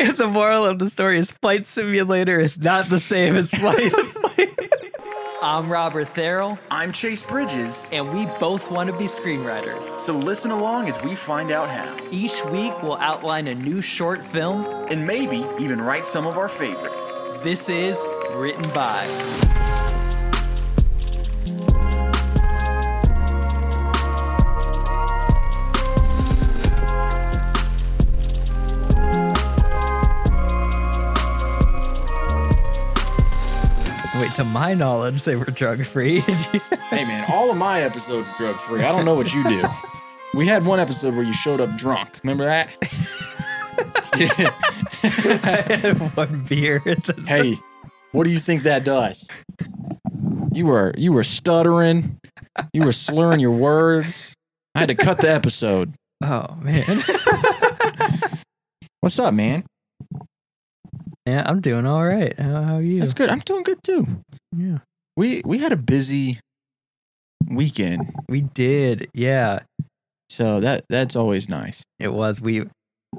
And the moral of the story is Flight Simulator is not the same as Flight. I'm Robert Therrell, I'm Chase Bridges, and we both want to be screenwriters. so listen along as we find out how. Each week, we'll outline a new short film. And maybe even write some of our favorites. This is Written By. Wait, to my knowledge, they were drug free. Hey man, all of my episodes are drug free. I don't know what you do. We had one episode where you showed up drunk. Remember that? I had one beer. hey, what do you think that does? You were you were stuttering. You were slurring your words. I had to cut the episode. Oh man. What's up, man? Yeah, I'm doing all right. How, how are you? That's good. I'm doing good too. Yeah. We we had a busy weekend, We did. Yeah. so that that's always nice. It was. We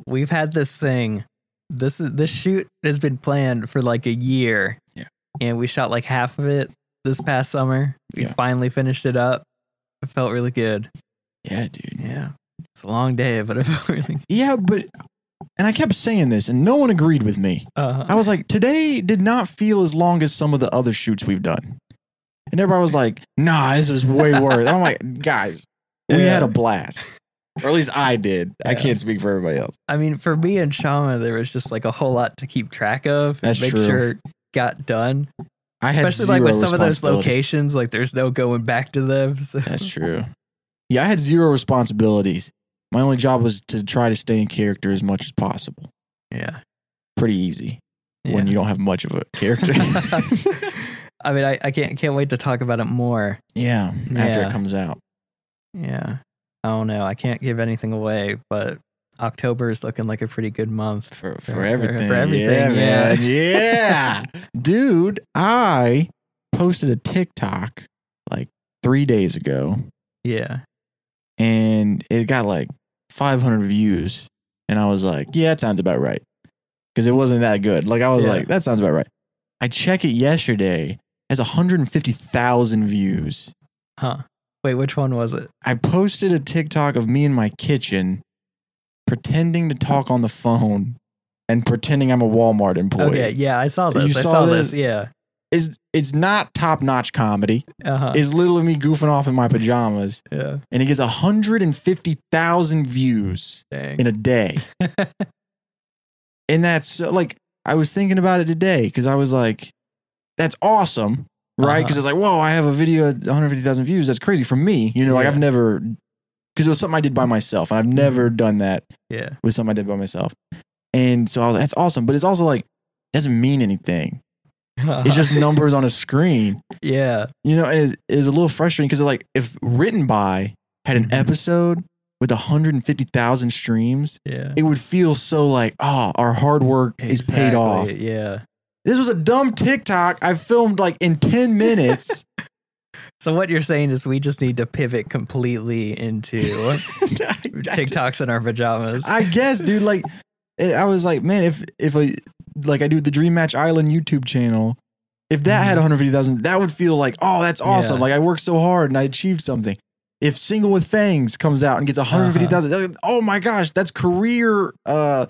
we've had this thing. This is this shoot has been planned for like a year. Yeah. And we shot like half of it this past summer. We Yeah. finally finished it up. It felt really good. Yeah, dude. Yeah. It's a long day, but it felt really good. Yeah, but and I kept saying this, and no one agreed with me. Uh, I was like, today did not feel as long as some of the other shoots we've done. And everybody was like, nah, this was way worse. And I'm like, guys, we Yeah. had a blast. Or at least I did. I can't speak for everybody else. I mean, for me and Shama, there was just like a whole lot to keep track of. and That's make true. sure it got done. I had Especially like with some of those locations, like there's no going back to them. So. That's true. Yeah, I had zero responsibilities. My only job was to try to stay in character as much as possible. Yeah. Pretty easy when you don't have much of a character. I mean, I, I can't can't wait to talk about it more. yeah, after Yeah. it comes out. Yeah. I don't know. I can't give anything away, but October is looking like a pretty good month. For, For- for, for- everything. for everything, Yeah, yeah. man. Yeah. Dude, I posted a TikTok like three days ago Yeah. and it got like 500 views. And I was like, yeah, that sounds about right. Because it wasn't that good. Like, I was Yeah. like, that sounds about right. I check it yesterday, it has 150,000 views. Huh. Wait, which one was it? I posted a TikTok of me in my kitchen pretending to talk on the phone and pretending I'm a Walmart employee. Okay. Yeah, I saw this. You I saw saw this? this. Yeah. It's, it's not top notch comedy. Uh huh. It's literally me goofing off in my pajamas. Yeah. And it gets 150,000 views Dang. in a day. and that's like, I was thinking about it today because I was like, that's awesome. Right? Uh-huh. Because it's like, whoa, I have a video at 150,000 views. That's crazy for me. You know, like Yeah. Mm-hmm. I've never, because it was something I did by myself. And I've never done that yeah. with something I did by myself. And so I was like, that's awesome. But it's also like, doesn't mean anything. It's just numbers on a screen. yeah. You know, and it's, it's a little frustrating because like if written by had an Mhm. episode with 150,000 streams, Yeah. it would feel so like, oh, our hard work is paid off. Yeah. This was a dumb TikTok I filmed like in 10 minutes. So what you're saying is we just need to pivot completely into TikToks in our pajamas. I guess, dude. Like, I was like, man, if if I like I do the Dream Match Island YouTube channel, if that had Mhm. 150,000, that would feel like, oh, that's awesome. Yeah. Like I worked so hard and I achieved something. If Single with Fangs comes out and gets Uh-huh. 150,000, oh my gosh, that's career. Uh,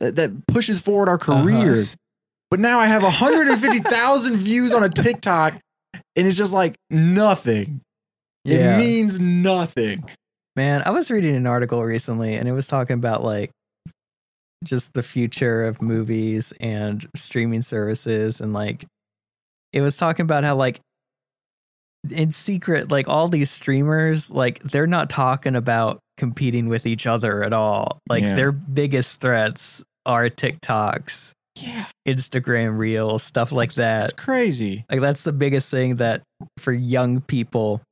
that pushes forward our Uh-huh. careers. But now I have 150,000 views on a TikTok, and it's just like nothing. yeah. It means nothing. Man, I was reading an article recently and it was talking about like just the future of movies and streaming services and like it was talking about how like in secret like all these streamers like they're not talking about competing with each other at all. Like Yeah. their biggest threats are TikToks, Yeah, Instagram reels, stuff like that. that's crazy. Like that's the biggest thing that for young people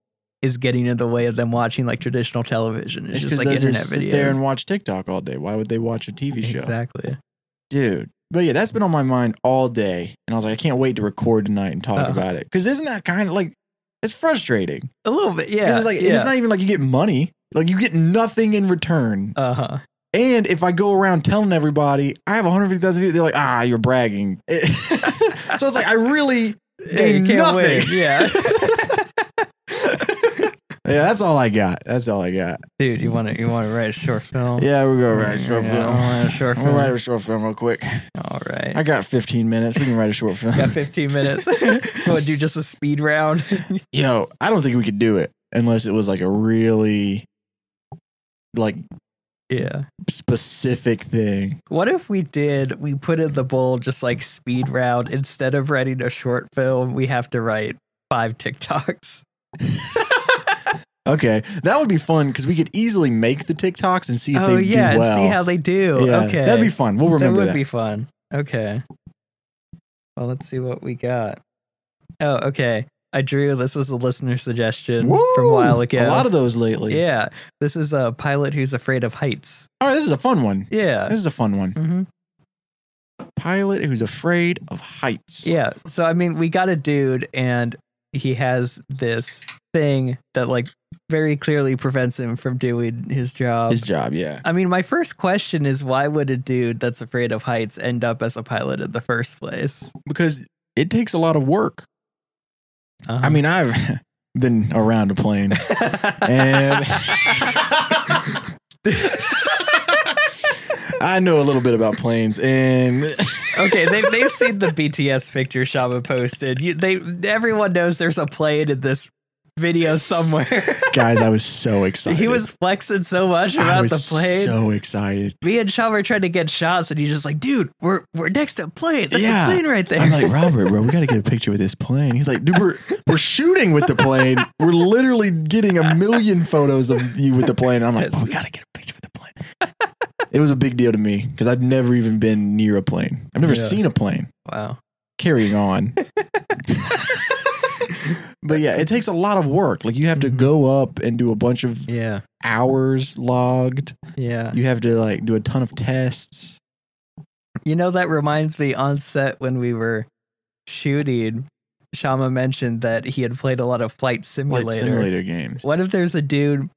is getting in the way of them watching like traditional television. It's, It's just like they internet just sit videos. there and watch TikTok all day. Why would they watch a TV show? Exactly. Dude. But yeah, that's been on my mind all day. And I was like, I can't wait to record tonight and talk Uh-huh. about it. Because isn't that kind of like, it's frustrating. A little bit? yeah. It's like, yeah. it's not even like you get money. Like you get nothing in return. uh huh. And if I go around telling everybody I have 150,000 views, they're like, ah, you're bragging. so it's like I really Yeah, you gain can't nothing. win. Yeah. Yeah, that's all I got. That's all I got. Dude, you want to you want to write a short film? Yeah, we'll go write a short Yeah, film. I'll write a short film. gonna write a short film real quick. All right. I got 15 minutes. We can write a short film. got 15 minutes. To do just a speed round? Yo, I don't think we could do it unless it was like a really like yeah. specific thing. What if we did? We put in the bowl just like speed round. Instead of writing a short film, we have to write five TikToks. Okay, that would be fun because we could easily make the TikToks and see if oh they yeah, do well. and see how they do. Yeah, okay, that'd be fun. We'll remember that that. would be fun. Okay. Well, let's see what we got. Oh, okay. I drew. This was a listener suggestion from a while ago. A lot of those lately. yeah, this is a pilot who's afraid of heights. All right, this is a fun one. Yeah. This is a fun one. hmm Pilot who's afraid of heights. Yeah. So I mean, we got a dude, and he has this thing that like very clearly prevents him from doing his job. His job, yeah. I mean, my first question is why would a dude that's afraid of heights end up as a pilot in the first place? Because it takes a lot of work. Uh-huh. I mean, I've been around a plane and I know a little bit about planes and okay, they've they've seen the BTS picture Shama posted. You, they everyone knows there's a plane in this video somewhere. guys, I was so excited. he was flexing so much I about was the plane. so excited. Me and Shama trying to get shots, and he's just like, "Dude, we're we're next to a plane. That's Yeah. a plane right there." I'm like, Robert, bro, we got to get a picture with this plane. He's like, dude, we're we're shooting with the plane. We're literally getting a million photos of you with the plane. I'm like, oh, we got to get a picture with the plane. it was a big deal to me because I'd never even been near a plane. I've never Yeah. seen a plane. wow. Carrying on. but yeah, it takes a lot of work. Like you have to Mhm. go up and do a bunch of Yeah. hours logged. Yeah. You have to like do a ton of tests. You know, that reminds me on set when we were shooting, Shama mentioned that he had played a lot of Flight Simulator. simulator games. What if there's a dude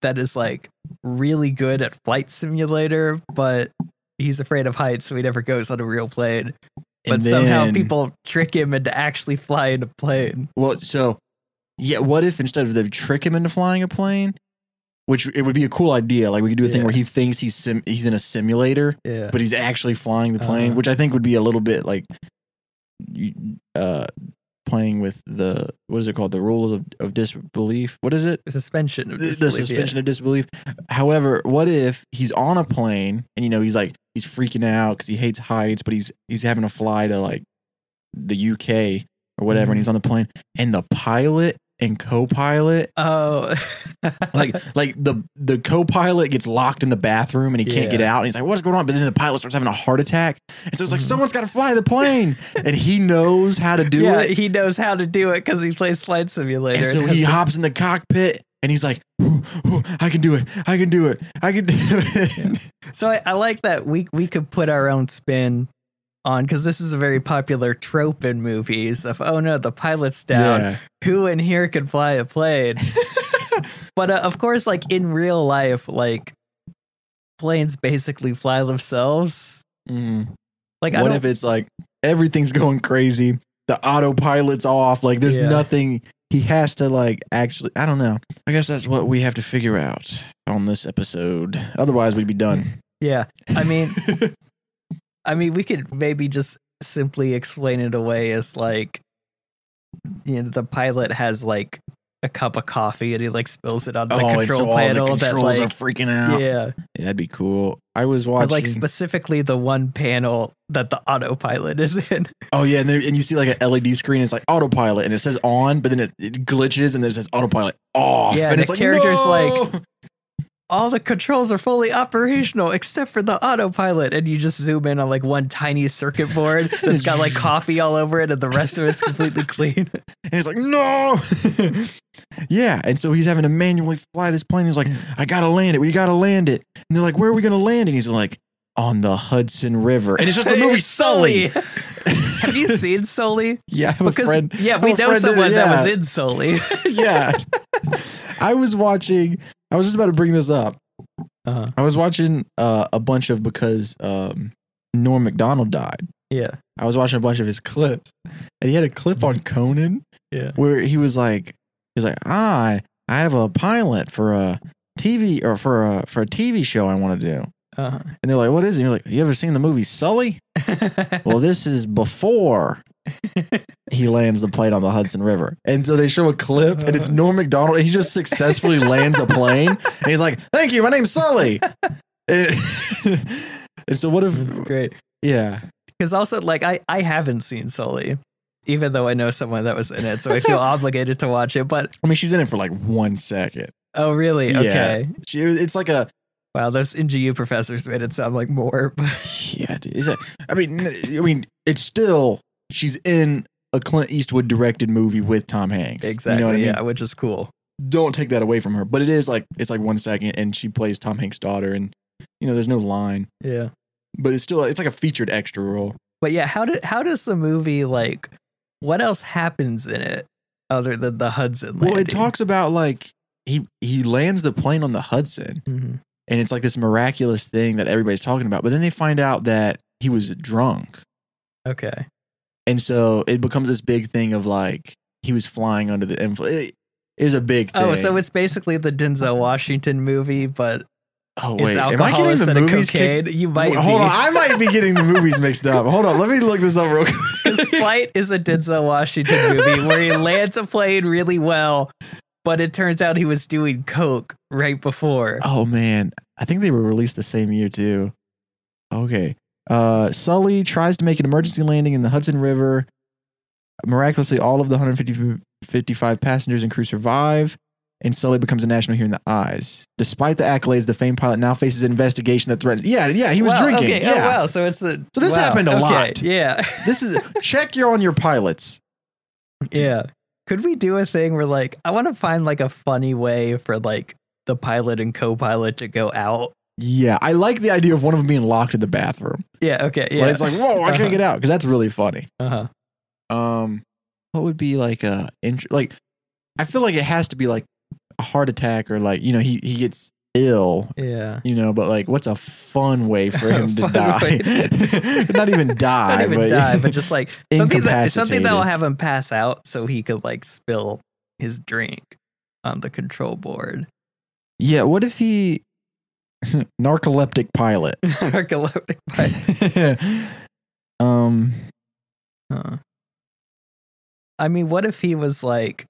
that is like really good at Flight Simulator, but he's afraid of heights, so he never goes on a real plane? But And somehow people trick him into actually flying a plane. Well, so yeah, what if instead of them trick him into flying a plane, which it would be a cool idea. Like we could do a thing where he thinks he's sim- he's in a simulator, Yeah. but he's actually flying the plane, Uh-huh. which I think would be a little bit like uh playing with the what is it called the rules of, of disbelief what is it suspension of the, the disbelief, yeah. suspension of disbelief however what if he's on a plane and you know he's like he's freaking out because he hates heights but he's he's having to fly to like the uk or whatever and Mhm. he's on the plane and the pilot and co-pilot. Oh, like like the the co-pilot gets locked in the bathroom and he can't Yeah. get out and he's like what's going on? But then the pilot starts having a heart attack. And so it's like Mhm. someone's got to fly the plane. And he knows how to do yeah, it. he knows how to do it because he plays Flight Simulator. and so he hops in the cockpit and he's like "Ooh, ooh, I can do it. I can do it. I can do it. So I, I like that we we could put our own spin on because this is a very popular trope in movies of oh no the pilot's down. Yeah. Who in here can fly a plane? But uh, of course like in real life like planes basically fly themselves. Mhm. like what if it's like everything's going crazy the autopilot's off like there's Yeah. nothing he has to like actually i don't know. I guess that's what we have to figure out on this episode. Otherwise we'd be done. Yeah. I mean I mean we could maybe just simply explain it away as like you know the pilot has like a cup of coffee and he like spills it on the oh control so panel the controls that are like freaking out yeah that'd be cool i was watching like specifically the one panel that the autopilot is in. oh yeah and, there, and you see like an led screen it's like autopilot and it says on but then it, it glitches and then it says autopilot off Yeah, and and it's the like character's no! like- All the controls are fully operational except for the autopilot, and you just zoom in on like one tiny circuit board that's got like coffee all over it, and the rest of it's completely clean. And he's like, no. yeah. And so he's having to manually fly this plane. He's like, I got to land it. We got to land it. And they're like, where are we going to land? And he's like, on the Hudson River. And it's just the movie Sully. Have you seen Sully? yeah. I Because friend. yeah, we know friend in it, someone that was in Sully. yeah. I was watching, I was just about to bring this up. Uh-huh. I was watching uh, a bunch of because um, Norm Macdonald died. Yeah. I was watching a bunch of his clips, and he had a clip on Conan Yeah. where he was like, he was like, ah, I have a pilot for a TV or for a for a TV show I want to do, Uh-huh. and they're like, what is it? And you're like, you ever seen the movie Sully? Well, this is before he lands the plane on the Hudson River. And so they show a clip and it's Norm Macdonald and he just successfully lands a plane and he's like, Thank you, my name's Sully. and, and so what That's if great. yeah. Because also, like, I, I haven't seen Sully, even though I know someone that was in it, so I feel obligated to watch it. But I mean she's in it for like one second. oh, really? Yeah. Okay. She it's like a Wow, those NGU professors made it sound like more. But yeah, dude, is it I mean I mean it's still she's in a Clint Eastwood directed movie with Tom Hanks. exactly, You know I mean? yeah, which is cool. Don't take that away from her. But it is like it's like one second and she plays Tom Hanks' daughter and you know, there's no line. Yeah. but it's still it's like a featured extra role. But yeah, how did how does the movie like? What else happens in it other than the Hudson? Landing? Well, it talks about like he he lands the plane on the Hudson, Mhm. And it's like this miraculous thing that everybody's talking about. But then they find out that he was drunk, Okay. and so it becomes this big thing of like he was flying under the influence. It is a big thing. Oh, so it's basically the Denzel Washington movie, but oh it's wait, am I getting the movies? kicked- You might Hold be. on, I might be getting the movies mixed up. Hold on, let me look this up real quick. Because Flight is a Denzel Washington movie where he lands a plane really well, but it turns out he was doing coke right before. Oh man, I think they were released the same year too. Okay. Uh, Sully tries to make an emergency landing in the Hudson River. Miraculously, all of the 155 passengers and crew survive, and Sully becomes a national hero in the eyes. Despite the accolades, the famed pilot now faces an investigation that threatens. Yeah, yeah, he was Wow, drinking. Okay. Yeah, Oh, wow. So it's the. So this wow, happened a okay, lot. Yeah. this is check your on your pilots. Yeah. Could we do a thing where like I want to find like a funny way for like the pilot and co-pilot to go out? Yeah, I like the idea of one of them being locked in the bathroom. Yeah. Okay. Yeah, it's like whoa, I Uh-huh. can't get out because that's really funny. uh huh. Um, what would be like a int- like? I feel like it has to be like a heart attack or like you know he he gets ill, Yeah. you know. But like, what's a fun way for him to die? Not even die, Not even but, die, but just like something that something that will have him pass out so he could like spill his drink on the control board. yeah. What if he narcoleptic pilot? Narcoleptic pilot. um, Huh. I mean, what if he was like,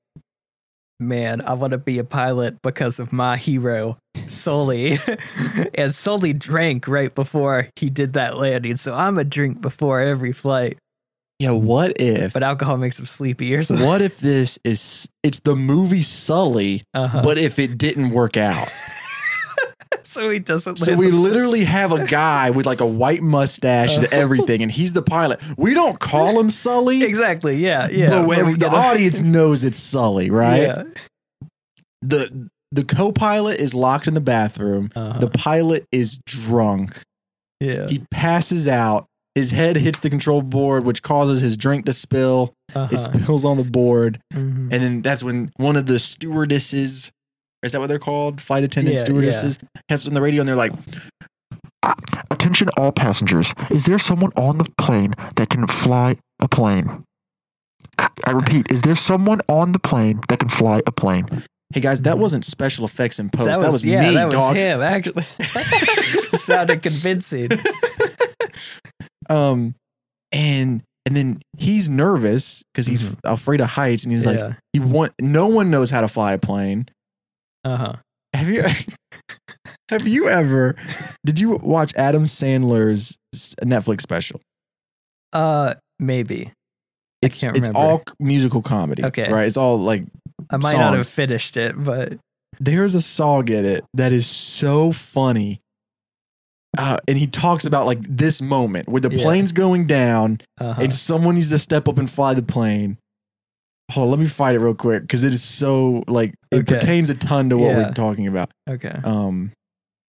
man, I want to be a pilot because of my hero, Sully. and Sully drank right before he did that landing. So I'm a drink before every flight. yeah. What if? But alcohol makes him sleepy or something. what if this is it's the movie Sully, Uh-huh. but if it didn't work out? so he doesn't So we literally have a guy with like a white mustache and everything, and he's the pilot. We don't call him Sully, Exactly. Yeah. Yeah. but we the audience knows it's Sully, right? Yeah. The the co-pilot is locked in the bathroom. Uh-huh. The pilot is drunk. yeah. He passes out. His head hits the control board, which causes his drink to spill. Uh-huh. It spills on the board, Mhm. and then that's when one of the stewardesses, is that what they're called? Flight attendant Yeah, yeah. stewardesses, has on the radio, and they're like, Attention all passengers. Is there someone on the plane that can fly a plane? I repeat, is there someone on the plane that can fly a plane? "Hey guys, that wasn't special effects in post. That was, yeah, me, that was dog." him actually. Sounded convincing. Um, and and then he's nervous because he's Mhm. afraid of heights, and he's like, yeah. he want no one knows how to fly a plane. Uh huh. Have you have you ever did you watch Adam Sandler's Netflix special? Uh, maybe. It's can't it's all musical comedy. Okay. right? It's all like I might not have finished it, but there's a song in it that is so funny. Uh, and he talks about like this moment where the Yeah. plane's going down uh and someone needs to step up and fly the plane. Hold on, let me find it real quick because it is so like it Okay. pertains a ton to what Yeah. we're talking about. okay. Um,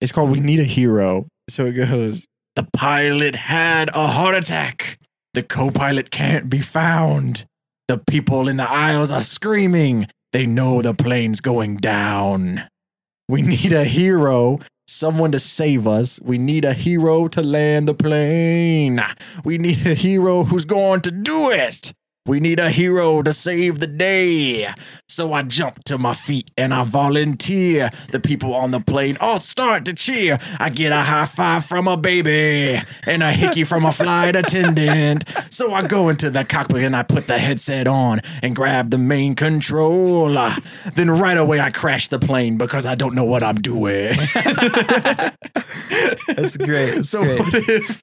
it's called "We Need a Hero." So it goes: The pilot had a heart attack. The co-pilot can't be found. The people in the aisles are screaming. They know the plane's going down. We need a hero. someone to save us. We need a hero to land the plane. We need a hero who's going to do it. We need a hero to save the day. So I jump to my feet and I volunteer. The people on the plane all start to cheer. I get a high five from a baby and a hickey from a flight attendant. So I go into the cockpit and I put the headset on and grab the main controller. Then right away I crash the plane because I don't know what I'm doing. That's great. That's so great. what if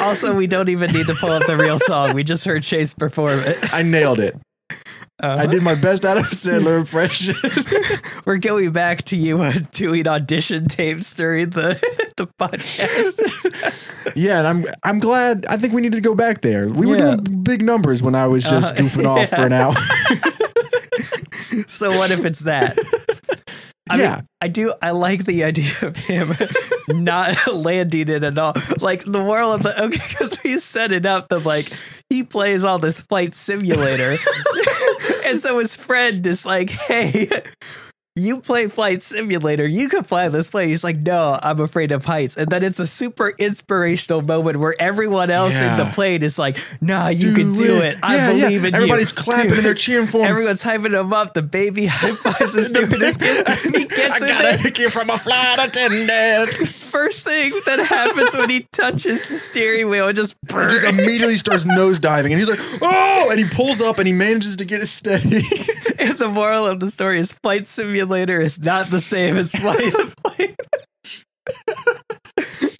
Also, we don't even need to pull up the real song. We just heard Chase perform it. I nailed it? Uh-huh. I did my best Adam Sandler impression. We're going back to you uh, doing audition tapes during the the podcast. yeah, and I'm I'm glad. I think we need to go back there. We were doing big numbers when I was just Uh-huh. goofing off for an hour. So what if it's that? I Yeah. mean, I do. I like the idea of him not landing it at all. Like the moral of the okay, because we set it up that like he plays all this flight simulator, and so his friend is like, "Hey, you play flight simulator. You can fly this plane." He's like, "No, I'm afraid of heights." And then it's a super inspirational moment where everyone else in the plane is like, "Nah, you can do it. I Yeah, yeah. believe in you." Everybody's clapping and they're cheering for him. Everyone's hyping him up. The baby high fives stupidest kid. He gets I in got there. hickey from a flight attendant. First thing that happens when he touches the steering wheel, it just It just immediately starts nosediving, and he's like, "Oh!" And he pulls up, and he manages to get it steady. and the moral of the story is flight simulator is not the same as flying a plane.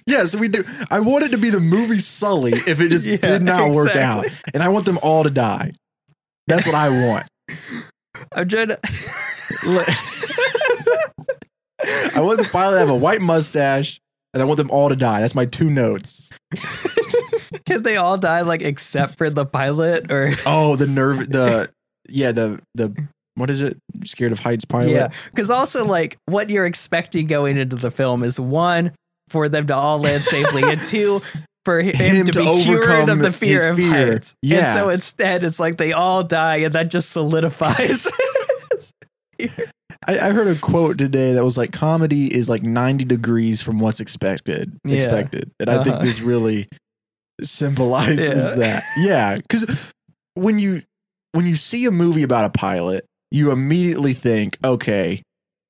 yeah, so we do. I want it to be the movie Sully if it just Yeah, did not work out, and I want them all to die. That's what I want. I'm trying to. I want the pilot to have a white mustache, and I want them all to die. That's my two notes. Can they all die like except for the pilot or Oh, the nerve, the yeah, the the what is it? Scared of heights pilot. yeah? Because also like what you're expecting going into the film is one for them to all land safely, and two for him, Him to, to be cured of the fear of fear. heights. Yeah. And so instead, it's like they all die, and that just solidifies. I, I heard a quote today that was like, "Comedy is like ninety degrees from what's expected." Yeah. Expected, and I think Uh-huh. this really symbolizes Yeah. that. Yeah, because when you when you see a movie about a pilot, you immediately think, "Okay,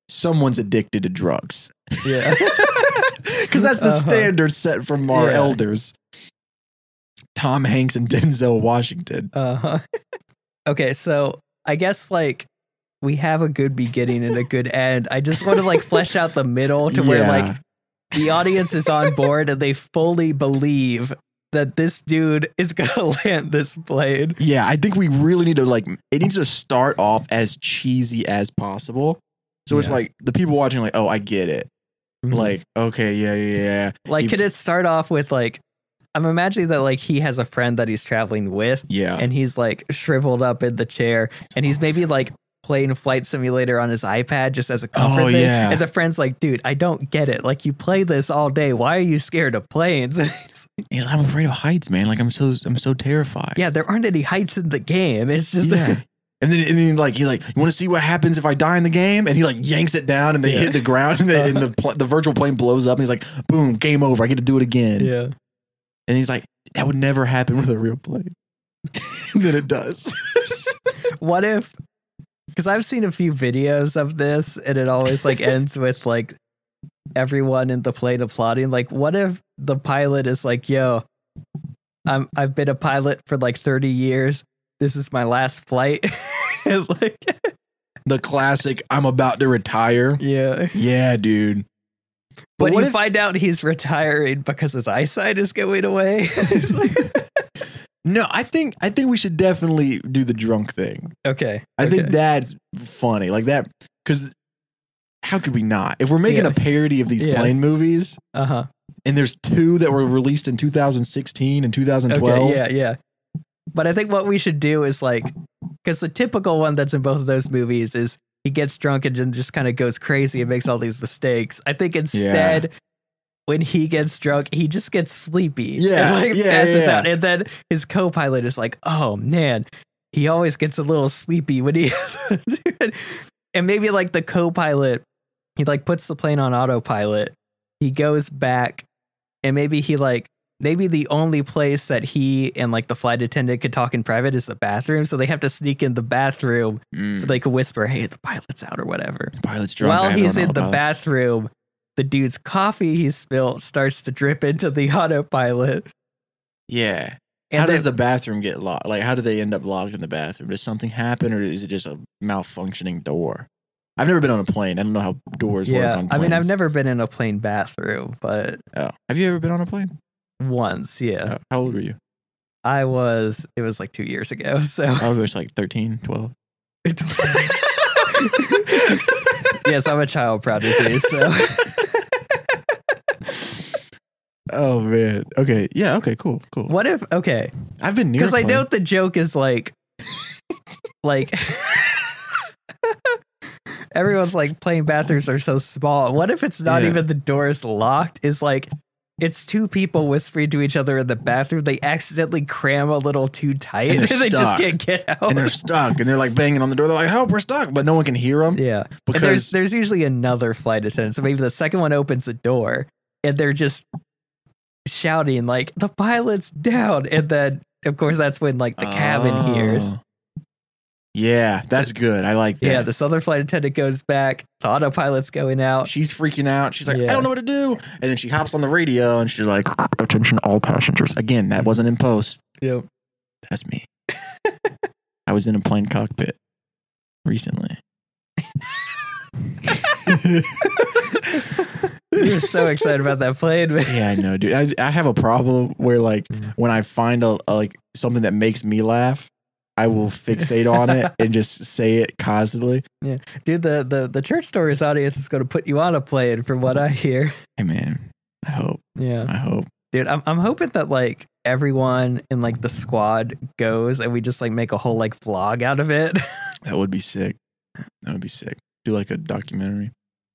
someone's addicted to drugs," yeah. because that's the Uh-huh. standard set from our Yeah. elders. Tom Hanks and Denzel Washington. Uh-huh. okay, so I guess like we have a good beginning and a good end. I just want to like flesh out the middle to where like the audience is on board and they fully believe that this dude is gonna land this plane. Yeah, I think we really need to like it needs to start off as cheesy as possible. So it's like the people watching like, "Oh, I get it." Mm-hmm. Like, okay, yeah, yeah, yeah. like he- could it start off with like I'm imagining that like he has a friend that he's traveling with Yeah. and he's like shriveled up in the chair and he's maybe like playing flight simulator on his iPad just as a oh, comfort Oh, thing. yeah. And the friend's like, dude, I don't get it. Like you play this all day. Why are you scared of planes? And he's like, I'm afraid of heights, man. Like I'm so I'm so terrified. yeah, there aren't any heights in the game. It's just Yeah. And then, and then, like he's like, "You want to see what happens if I die in the game?" And he like yanks it down, and they Yeah. hit the ground, and, the, and the pl- the virtual plane blows up. And he's like, "Boom, game over. I get to do it again." yeah. And he's like, "That would never happen with a real plane." and then it does. What if because I've seen a few videos of this and it always like ends with like everyone in the plane applauding. Like, what if the pilot is like, yo, I'm I've been a pilot for like 30 years. This is my last flight. Like the classic, "I'm about to retire." yeah. Yeah, dude. But, what you if- find out he's retiring because his eyesight is going away. No, I think I think we should definitely do the drunk thing. okay. I think that's funny, like that, because how could we not? If we're making Yeah. a parody of these Yeah. plane movies, uh-huh. and there's two that were released in 2016 and 2012. Okay, yeah, yeah. But I think what we should do is like, because the typical one that's in both of those movies is he gets drunk and just kind of goes crazy and makes all these mistakes. I think instead, when he gets drunk, he just gets sleepy. Yeah, and like yeah, passes yeah. out. And then his co pilot is like, oh man, he always gets a little sleepy when he. and maybe like the co pilot he like puts the plane on autopilot. He goes back, and maybe he like maybe the only place that he and like the flight attendant could talk in private is the bathroom. So they have to sneak in the bathroom Mm. so they could whisper, "Hey, the pilot's out" or whatever. Pilot's drunk. While he's in the bathroom, the dude's coffee he spilt starts to drip into the autopilot. Yeah. And how does the bathroom get locked? Like, how do they end up locked in the bathroom? Does something happen, or is it just a malfunctioning door? I've never been on a plane. I don't know how doors work yeah, on planes. I mean, I've never been in a plane bathroom, but Oh. Have you ever been on a plane? once, yeah. Oh, how old were you? I was, it was like two years ago. So, oh, I was like 13, 12. yes, I'm a child prodigy. So, Oh man. Okay. Yeah. Okay. Cool. Cool. what if, okay, I've been near. because I know the joke is like, like, everyone's like plane bathrooms are so small. What if it's not Yeah. even the doors locked? Is like, it's two people whispering to each other in the bathroom. They accidentally cram a little too tight And and, they're just can't get out. and they're stuck, and they're like banging on the door. They're like, "Help! We're stuck!" But no one can hear them yeah. And because there's there's usually another flight attendant. So maybe the second one opens the door and they're just shouting like the pilot's down. And then of course that's when like the cabin oh. hears. Yeah, that's good. I like that. Yeah, this other flight attendant goes back, the autopilot's going out. She's freaking out. She's like, I don't know what to do. And then she hops on the radio and she's like, Attention all passengers. again, that wasn't in post. Yep. That's me. I was in a plane cockpit recently. You're so excited about that plane, man. yeah, I know, dude. I, I have a problem where, like, when I find a, a like something that makes me laugh, I will fixate on it and just say it constantly. Yeah, dude, the, the, the church stories audience is gonna put you on a plane from what I hear. Hey, man, I hope. Yeah. I hope. Dude, I'm I'm hoping that like everyone in like the squad goes and we just like make a whole like vlog out of it. That would be sick. That would be sick. Do like a documentary.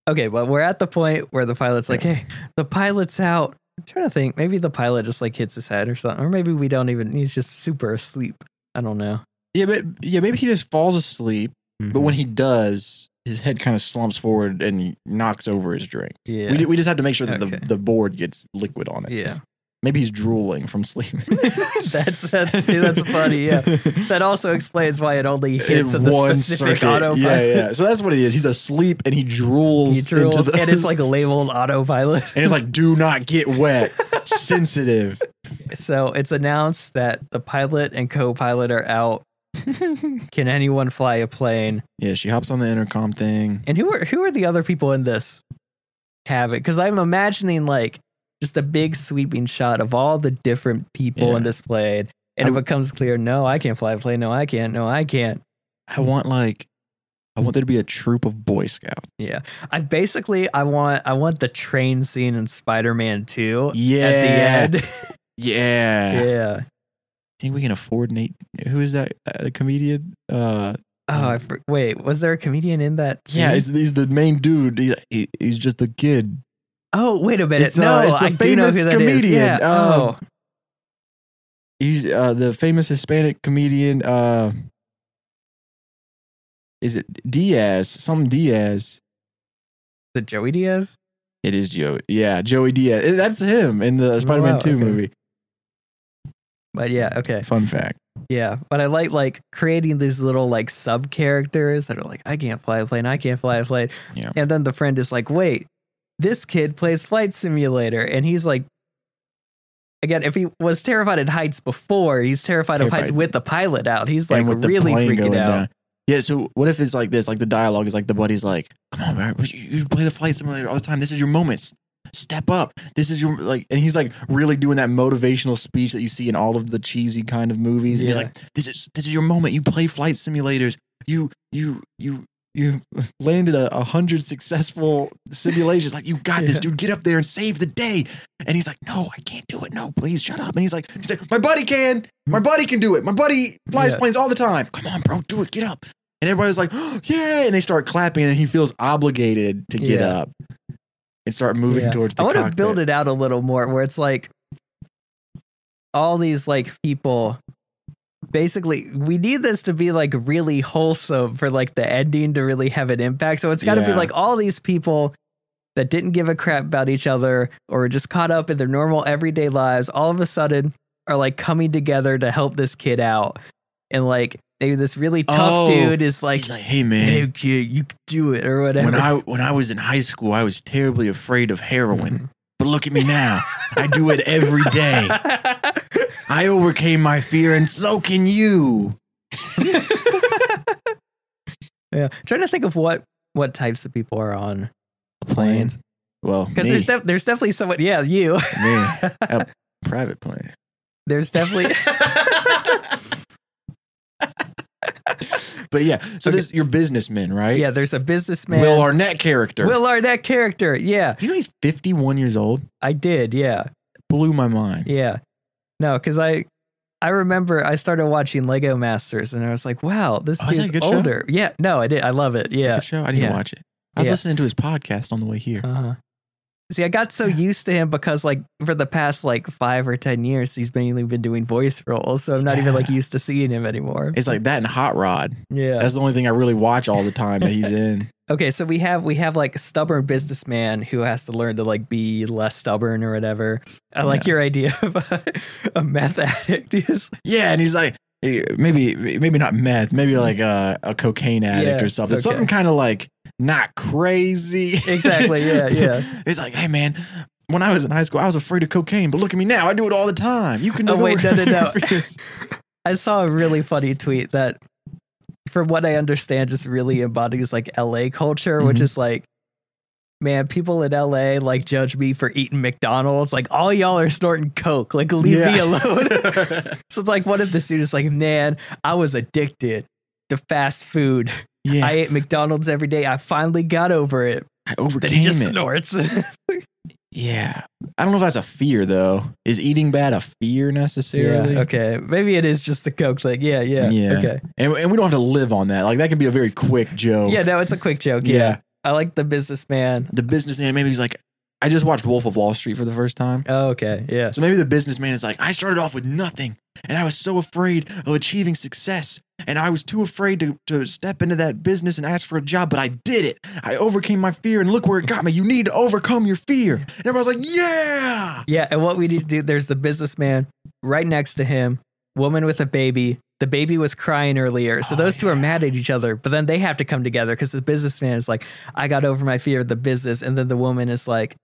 Okay, well, we're at the point where the pilot's like, "Hey, the pilot's out." I'm trying to think. Maybe the pilot just like hits his head or something, or maybe we don't even. He's just super asleep. I don't know. Yeah, but yeah, maybe he just falls asleep. But Mm-hmm. when he does, his head kind of slumps forward and he knocks over his drink. yeah, We, we just have to make sure that Okay. the, the board gets liquid on it. yeah, Maybe he's drooling from sleep. that's that's that's funny. Yeah, that also explains why it only hits at the one specific circuit. autopilot. Yeah, yeah. So that's what he is. He's asleep and he drools. He drools, into the, and it's like labeled autopilot. and it's like, do not get wet. Sensitive. So it's announced that the pilot and co-pilot are out. Can anyone fly a plane? Yeah, she hops on the intercom thing. And who are who are the other people in this cabin? Because I'm imagining like just a big sweeping shot of all the different people Yeah. in this plane. And I it becomes clear, no, I can't fly a plane. No, I can't. No, I can't. I want like, I want there to be a troop of Boy Scouts. Yeah. I basically I want I want the train scene in Spider-Man 2 Yeah. at the end. Yeah. yeah. Think we can afford Nate? Who is that uh, comedian? Uh, Oh, I for, wait. Was there a comedian in that? yeah, he's, he's the main dude. He's, he, he's just a kid. Oh, wait a minute. It's, no, uh, it's the I famous who that is. comedian. Yeah. Uh, oh, He's uh, the famous Hispanic comedian. Uh, is it Diaz? Some Diaz. The Joey Diaz? It is Joey. Yeah, Joey Diaz. That's him in the Spider-Man wow, Two okay. movie. But yeah, okay. Fun fact. Yeah. But I like like creating these little like sub characters that are like, I can't fly a plane, I can't fly a plane. Yeah. And then the friend is like, wait, this kid plays flight simulator. And he's like Again, if he was terrified at heights before, he's terrified, of heights with the pilot out. He's like really freaking out. down. Yeah. So what if it's like this? Like the dialogue is like the buddy's like, "Come on, man, you, you play the flight simulator all the time. This is your moment. Step up. This is your like." And he's like really doing that motivational speech that you see in all of the cheesy kind of movies. And he's like, "This is this is your moment. You play flight simulators. You you you." You landed a, a hundred successful simulations. Like you got this, dude. Get up there and save the day. And he's like, "No, I can't do it. No, please shut up." And he's like, "He's like, my buddy can. My hmm. buddy can do it. My buddy flies Yeah. planes all the time. Come on, bro, do it. Get up." And everybody's like, oh, "Yeah!" And they start clapping, and he feels obligated to get Yeah. up and start moving Yeah. towards the I want to build it out a little more where it's like all these like people basically we need this to be like really wholesome for like the ending to really have an impact. So it's got to be like all these people that didn't give a crap about each other or just caught up in their normal everyday lives all of a sudden are like coming together to help this kid out. And like maybe this really tough Oh, dude is like, like, hey hey man, kid, you can do it or whatever. when I when I was in high school, I was terribly afraid of heroin. Mm-hmm. But look at me now. I do it every day. I overcame my fear, and so can you. yeah. trying to think of what what types of people are on planes. Well, Because there's def- there's definitely someone. Yeah, you. me, a private plane. there's definitely. But yeah, so this your businessman, right? yeah, there's a businessman. Will Arnett character. Will Arnett character. Yeah, you know he's 51 years old? I did. Yeah, Blew my mind. yeah. No, because I I remember I started watching Lego Masters and I was like, wow, this Oh, is dude's show? older. Yeah, no, I did. I love it. Yeah. show. I didn't Yeah. watch it. I was Yeah. listening to his podcast on the way here. Uh-huh. See, I got so used to him because, like, for the past like five or ten years, he's mainly been doing voice roles, so I'm not even like used to seeing him anymore. It's like that and Hot Rod. Yeah. That's the only thing I really watch all the time that he's in. Okay, so we have we have like a stubborn businessman who has to learn to like be less stubborn or whatever. I like Yeah. your idea of a, a meth addict. Yeah, and he's like maybe maybe not meth, maybe mm-hmm. like a, a cocaine addict Yeah, or something. okay. Something kind of like not crazy. Exactly, yeah, yeah. it's like, hey man, when I was in high school, I was afraid of cocaine, but look at me now. I do it all the time. You can Oh, wait, no, no, no. I saw a really funny tweet that, from what I understand, just really embodies like LA culture, which Mhm. is like, man, people in LA like judge me for eating McDonald's. Like all y'all are snorting coke. Like leave me alone. so it's like, what if the student's like, man, I was addicted to fast food. Yeah, I I, ate McDonald's every day. I finally got over it. Then overcame then he just it. snorts. Yeah, I don't know if that's a fear though. Is eating bad a fear necessarily? yeah. Okay. Maybe it is just the coke thing. Yeah. Yeah. Yeah. Okay. And, and we don't have to live on that. Like that can be a very quick joke. Yeah. No, it's a quick joke. Yeah. Yeah. I like the businessman. The businessman, maybe he's like, I just watched Wolf of Wall Street for the first time. Oh, okay. Yeah. So maybe the businessman is like, I started off with nothing and I was so afraid of achieving success. And I was too afraid to, to step into that business and ask for a job, but I did it. I overcame my fear and look where it got me. You need to overcome your fear. And everybody's like, yeah. Yeah. And what we need to do, there's the businessman right next to him, woman with a baby. The baby was crying earlier. So Oh, those two are mad at each other, but then they have to come together because the businessman is like, I got over my fear of the business. And then the woman is like,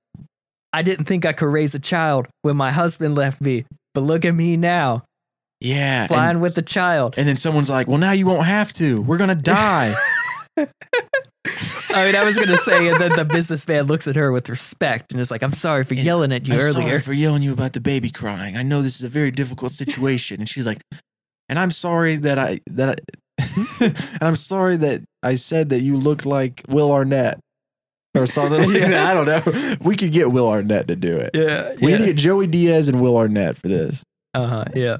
I didn't think I could raise a child when my husband left me, but look at me now, Yeah. And, flying with the child. and then someone's like, well, now you won't have to. We're going to die. I mean, I was going to say, and then the businessman looks at her with respect and is like, I'm sorry for yelling at you I'm earlier. sorry for yelling you about the baby crying. I know this is a very difficult situation. And she's like, and I'm sorry that I that I, and I'm sorry that I said that you looked like Will Arnett or something. like Yeah. that. I don't know. We could get Will Arnett to do it. yeah. We need yeah. to get Joey Diaz and Will Arnett for this. Uh-huh, yeah.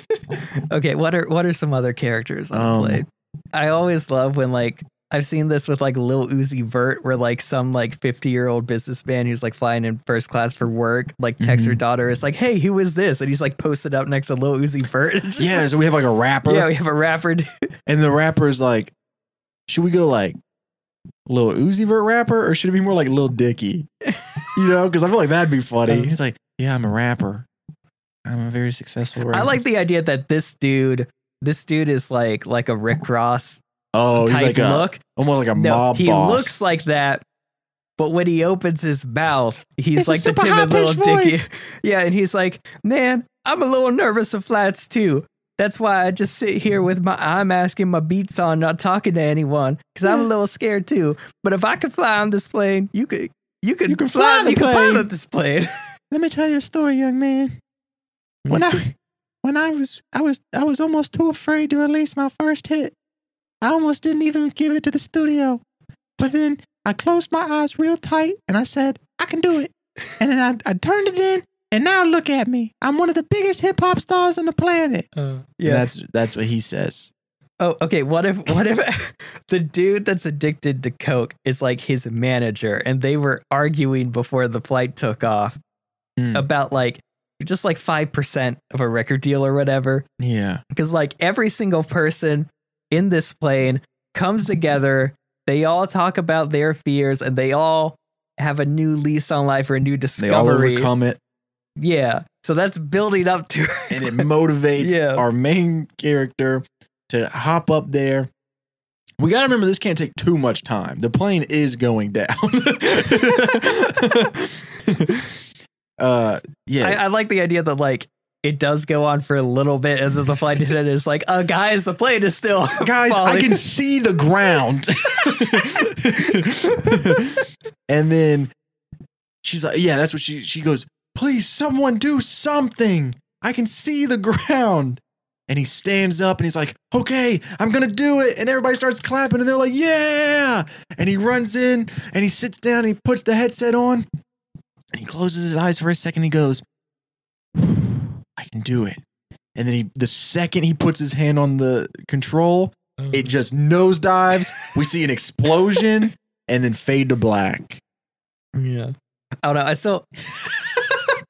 okay, what are what are some other characters I've Um, played? I always love when like I've seen this with like Lil Uzi Vert, where like some like 50 year old businessman who's like flying in first class for work, like texts her Mhm. daughter, is like, hey, who is this? And he's like posted up next to Lil Uzi Vert. Yeah, so we have like a rapper, yeah, we have a rapper. dude. and the rapper is like, should we go like Lil Uzi Vert rapper, or should it be more like Lil Dicky? You know, because I feel like that'd be funny. He's like, yeah, I'm a rapper. I'm a very successful rapper. I like the idea that this dude, this dude is like like a Rick Ross Oh, he's type like a, look. almost like a No, mob he boss. looks like that, but when he opens his mouth, he's It's like the timid little high-pitched dicky. Yeah, and he's like, "Man, I'm a little nervous of flats too. That's why I just sit here with my eye mask and my beats on, not talking to anyone, because I'm a little scared too. But if I could fly on this plane, you could, you could, You can fly, fly the you could pilot this plane. Let me tell you a story, young man. When I when I was I was I was almost too afraid to release my first hit. I almost didn't even give it to the studio. But then I closed my eyes real tight and I said, I can do it. And then I, I turned it in and now look at me. I'm one of the biggest hip hop stars on the planet. Uh, Yeah. That's that's what he says. Oh, okay. What if what if the dude that's addicted to coke is like his manager, and they were arguing before the flight took off Mm. about like just like 5% of a record deal or whatever. Yeah. Because like every single person in this plane comes together. They all talk about their fears and they all have a new lease on life or a new discovery. They all overcome it Yeah. So that's building up to it. and it motivates Yeah. our main character to hop up there. We got to remember this can't take too much time. The plane is going down. uh yeah. I, I like the idea that like it does go on for a little bit and then the flight attendant is like, uh guys, the plane is still Guys, I can see the ground. and then she's like, yeah, that's what she she goes, "Please someone do something. I can see the ground." And he stands up and he's like, "Okay, I'm going to do it." And everybody starts clapping and they're like, "Yeah!" And he runs in and he sits down and he puts the headset on. And he closes his eyes for a second. He goes, "I can do it." And then he the second he puts his hand on the control, oh. it just nosedives. We see an explosion and then fade to black. Yeah. I don't know. I still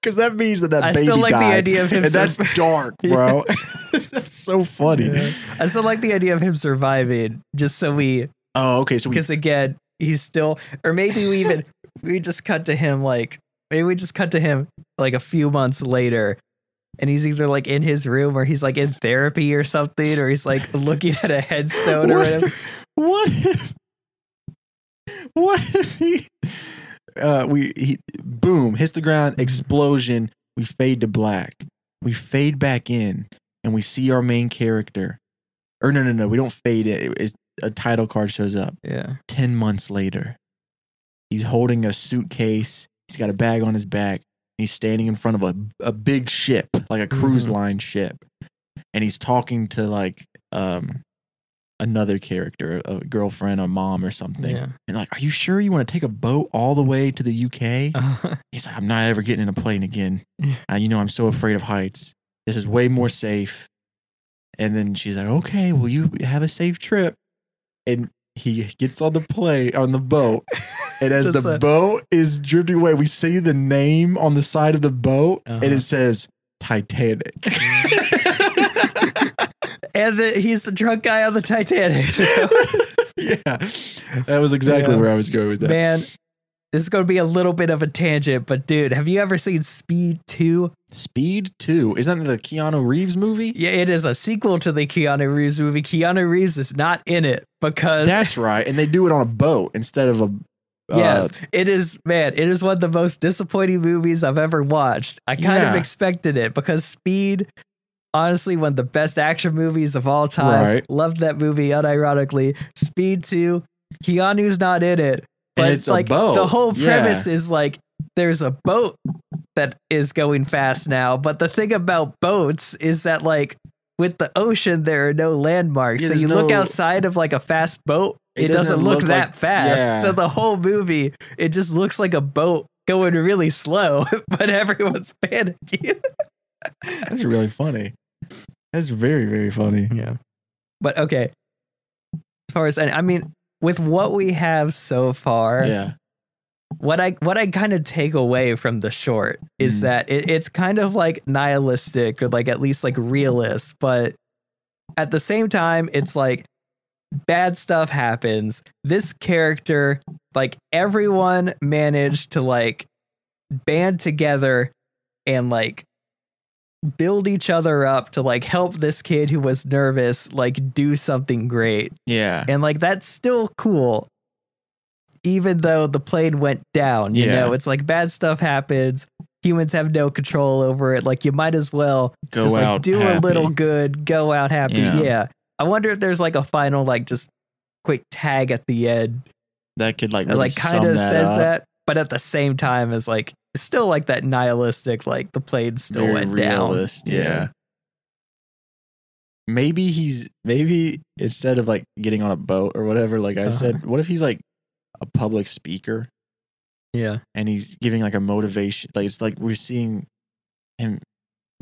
Because that means that that I baby still like the idea of him And that's dark, bro. that's so funny. Yeah. I still like the idea of him surviving just so we Oh, okay. So we because again, he's still or maybe we even we just cut to him like maybe we just cut to him like a few months later and he's either like in his room or he's like in therapy or something or he's like looking at a headstone or What- whatever. what if what if he uh we he boom hits the ground explosion we fade to black. We fade back in and we see our main character. Or no no no we don't fade it. It's, a title card shows up. Yeah. 10 months later he's holding a suitcase he's got a bag on his back. He's standing in front of a, a big ship like a cruise Mhm. line ship. And he's talking to like um another character a girlfriend or mom or something. Yeah. and like are you sure you want to take a boat all the way to the uk Uh, he's like i'm not ever getting in a plane again. Uh, you know i'm so afraid of heights. This is way more safe. And then she's like okay well you have a safe trip. And he gets on the plane on the boat and as the boat is drifting away we see the name on the side of the boat and Uh-huh. it says titanic and the, he's the drunk guy on the Titanic. yeah that was exactly Yeah. where i was going with that Man, this is going to be a little bit of a tangent, but dude, have you ever seen Speed 2? speed 2 isn't that the keanu reeves movie Yeah, it is a sequel to the Keanu Reeves movie. Keanu Reeves is not in it because that's right and they do it on a boat instead of a uh, yes, it is man, it is one of the most disappointing movies I've ever watched. I kind of expected it because Speed honestly one of the best action movies of all time. Right. Loved that movie unironically. Speed 2, Keanu's not in it. And But it's a like the whole Yeah. premise is like there's a boat that is going fast now, but the thing about boats is that like with the ocean there are no landmarks. Yeah, so you look outside of like a fast boat, It it, doesn't, doesn't look, look that like- fast. yeah. So the whole movie it just looks like a boat going really slow, but everyone's panicking. That's really funny. That's very, very funny. Yeah. But okay. As far as I mean, with what we have so far, Yeah. What I what I kind of take away from the short is Mm. that it, it's kind of like nihilistic or like at least like realist, but at the same time, it's like bad stuff happens. This character, like everyone managed to like band together and like build each other up to like help this kid who was nervous like do something great Yeah. and like that's still cool even though the plane went down you Yeah. know it's like bad stuff happens humans have no control over it like you might as well Go just like out. do a little good go out happy Yeah. yeah. i wonder if there's like a final like just quick tag at the end that could like really like kind of says up. that but at the same time is like still like that nihilistic like the plane still Very went down realist, Yeah. Maybe he's maybe instead of like getting on a boat or whatever, like I Uh-huh. said, what if he's like a public speaker yeah and he's giving like a motivation? Like it's like we're seeing him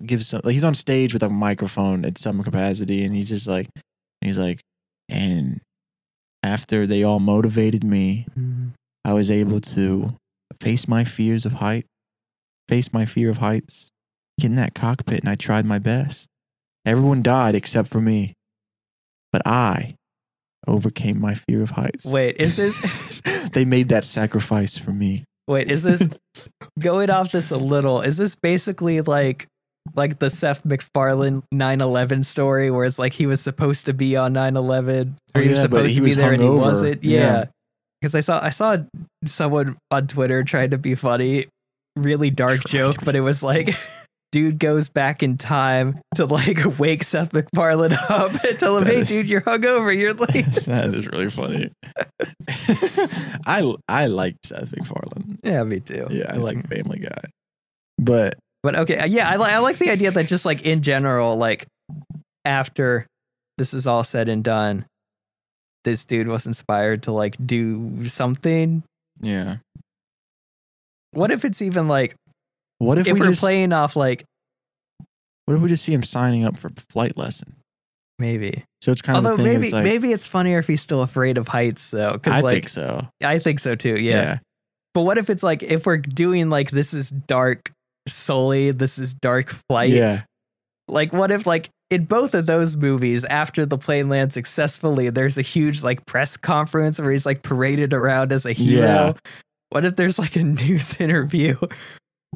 give some like he's on stage with a microphone at some capacity and he's just like he's like and after they all motivated me Mhm. I was able to face my fears of height, face my fear of heights, get in that cockpit and I tried my best. Everyone died except for me. But I overcame my fear of heights. Wait, is this they made that sacrifice for me. wait, is this going off this a little? Is this basically like like the Seth MacFarlane 9/11 story where it's like he was supposed to be on 9/11 Oh, or he oh, was yeah, supposed he to be there and he hungover. wasn't? Yeah. Yeah. Cuz I saw I saw someone on Twitter trying to be funny, really dark joke, but it was like dude goes back in time to like wake Seth MacFarlane up and tell him, "Hey is- dude, you're hungover. You're late." that is really funny. I I like Seth MacFarlane. yeah, me too. Yeah, I like Family Guy. But But okay, uh, yeah, I, li- I like the idea that just like in general, like after this is all said and done, this dude was inspired to like do something. yeah. What if it's even like What if, if, we we're just playing off like what if we just see him signing up for flight lesson? maybe? So it's kind Although of maybe it's like maybe it's funnier if he's still afraid of heights though, because I like think so. I think so too. Yeah. But what if it's like if we're doing like this is dark solely, this is dark flight. Yeah. Like, what if, like, in both of those movies, after the plane lands successfully, there's a huge, like, press conference where he's, like, paraded around as a hero? Yeah. What if there's, like, a news interview,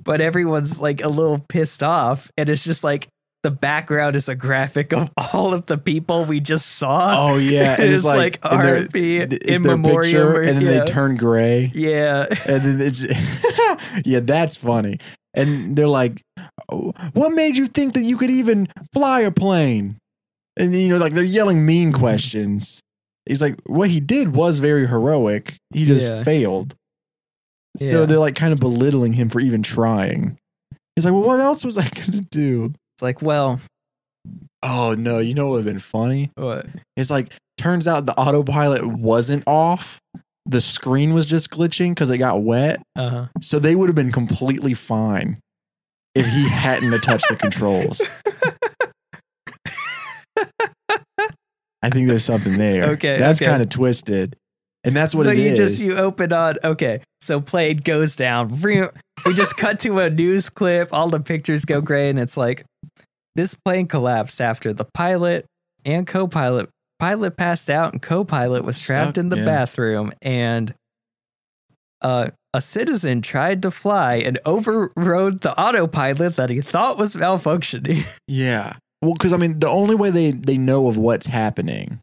but everyone's, like, a little pissed off, and it's just, like, the background is a graphic of all of the people we just saw? Oh yeah. It is like and RP in memoriam picture, and then yeah. they turn gray. Yeah. and then it's yeah, that's funny. And they're like, "Oh, "What made you think that you could even fly a plane?" And you know, like they're yelling mean questions. He's like, "What he did was very heroic. He just Yeah. failed." So they're like kind of belittling him for even trying. He's like, "Well, what else was I going to do?" It's like, well, Oh no, you know what would have been funny? what? It's like turns out the autopilot wasn't off. The screen was just glitching because it got wet. Uh huh. So they would have been completely fine if he hadn't touched the controls. I think there's something there. Okay, That's okay. kind of twisted. And that's what it is. so you is. just you open on okay so plane goes down we just cut to a news clip all the pictures go gray and it's like this plane collapsed after the pilot and co-pilot pilot passed out and co-pilot was trapped Stuck, in the yeah. bathroom and uh, a citizen tried to fly and overrode the autopilot that he thought was malfunctioning yeah. Well, because I mean, the only way they, they know of what's happening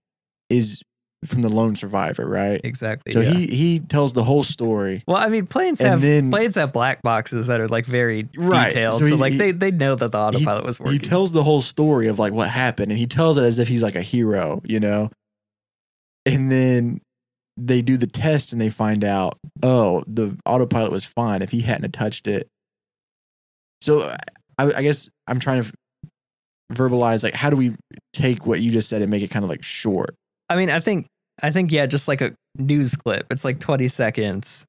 is from the lone survivor, right? exactly So yeah. he he tells the whole story. well i mean planes have then- planes have black boxes that are like very Right. detailed So so, like he- they they know that the autopilot was working He tells the whole story of like what happened, and he tells it as if he's like a hero, you know. And then they do the test, and they find out, oh, the autopilot was fine if he hadn't touched it. So I, I guess I'm trying to verbalize like how do we take what you just said and make it kind of like short? I mean, I think I think yeah, just like a news clip. It's like 20 seconds.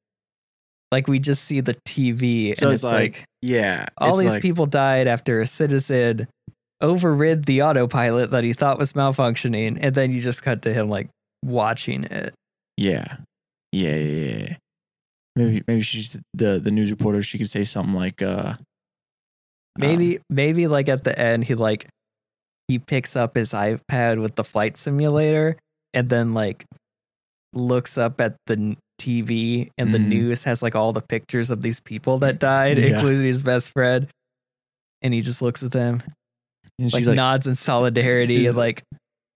Like we just see the TV So and it's it's, like, like, Yeah, all these like- people died after a citizen overrid the autopilot that he thought was malfunctioning and then you just cut to him like watching it. Yeah. Yeah, yeah, yeah. Maybe maybe she's the the news reporter. She could say something like, uh, Maybe maybe like at the end he like he picks up his iPad with the flight simulator and then like looks up at the TV and the Mhm. news has like all the pictures of these people that died, Yeah. including his best friend. And he just looks at them, and like, she's like, nods in solidarity, and like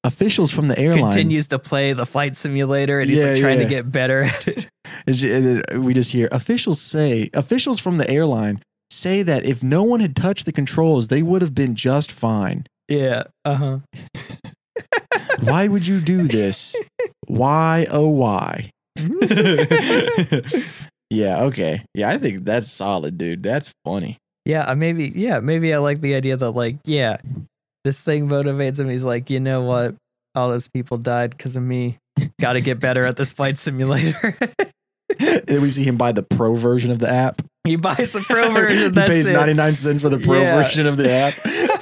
officials from the airline. continues to play the flight simulator, and he's Yeah, like trying yeah. to get better at it. She- we just hear officials say officials from the airline say that if no one had touched the controls, they would have been just fine. yeah, uh huh. Why would you do this? Why oh why? yeah, okay. Yeah, I think that's solid, dude. That's funny. Yeah, maybe. Yeah, maybe I like the idea that like, yeah, this thing motivates him. He's like, you know what? All those people died because of me. Got to get better at this flight simulator. then we see him buy the pro version of the app. he buys the pro version. he That's pays it. 99 cents for the pro Yeah. version of the app.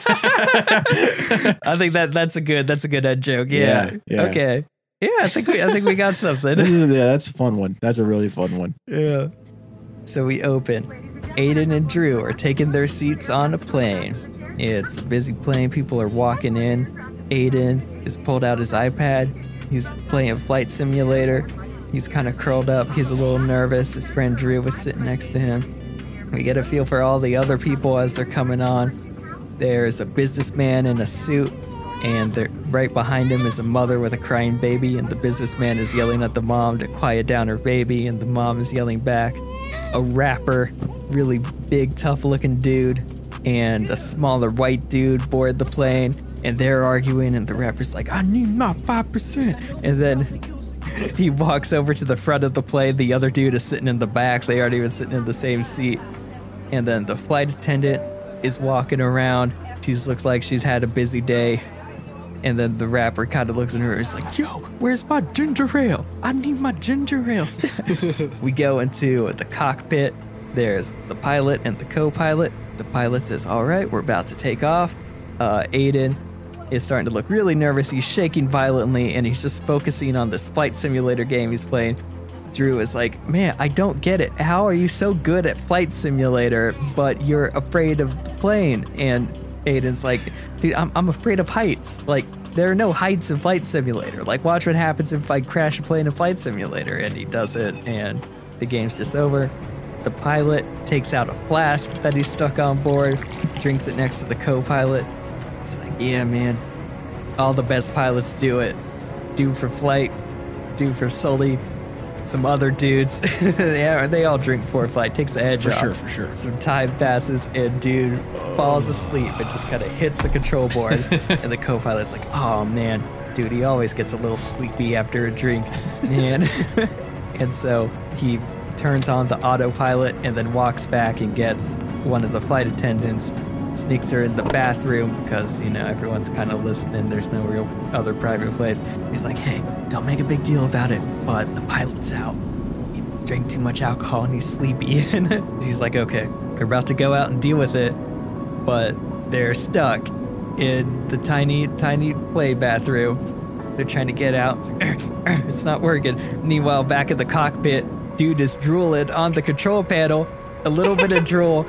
I think that that's a good that's a good head joke. Yeah. Yeah, yeah. Okay. Yeah, I think we I think we got something. yeah, that's a fun one. That's a really fun one. yeah. So we open. Aiden and Drew are taking their seats on a plane. It's a busy plane. People are walking in. Aiden has pulled out his iPad. He's playing a Flight Simulator. He's kind of curled up. He's a little nervous. His friend Drew was sitting next to him. We get a feel for all the other people as they're coming on. There's a businessman in a suit, and right behind him is a mother with a crying baby, and the businessman is yelling at the mom to quiet down her baby, and the mom is yelling back. A rapper, really big, tough looking dude, and a smaller white dude board the plane, and they're arguing, and the rapper's like, I need my 5%. And then he walks over to the front of the plane. The other dude is sitting in the back. They aren't even sitting in the same seat. And then the flight attendant is walking around. She's looks like she's had a busy day. And then the rapper kind of looks at her and is like, Yo, where's my ginger ale? I need my ginger ale. we go into the cockpit. There's the pilot and the co pilot. The pilot says, All right, we're about to take off. Uh, Aiden is starting to look really nervous. He's shaking violently and he's just focusing on this flight simulator game he's playing. Drew is like, Man, I don't get it. How are you so good at Flight Simulator, but you're afraid of the plane? And Aiden's like, Dude, I'm, I'm afraid of heights. Like, there are no heights in Flight Simulator. Like, watch what happens if I crash a plane in Flight Simulator. And he does it, and the game's just over. The pilot takes out a flask that he's stuck on board, drinks it next to the co pilot. He's like, Yeah, man, all the best pilots do it. Do for flight, do for Sully, some other dudes. yeah, they all drink before flight. Takes the edge For off. sure, for sure. Some time passes and dude falls asleep and just kind of hits the control board. and the co-pilot's like, "Oh man, dude, he always gets a little sleepy after a drink, man." and so he turns on the autopilot and then walks back and gets one of the flight attendants sneaks her in the bathroom because you know everyone's kind of listening. There's no real other private place. He's like hey don't make a big deal about it but the pilot's out. He drank too much alcohol and he's sleepy. And she's like okay we're about to go out and deal with it but they're stuck in the tiny tiny play bathroom. They're trying to get out. It's not working. Meanwhile back at the cockpit dude is drooling on the control panel. A little bit of drool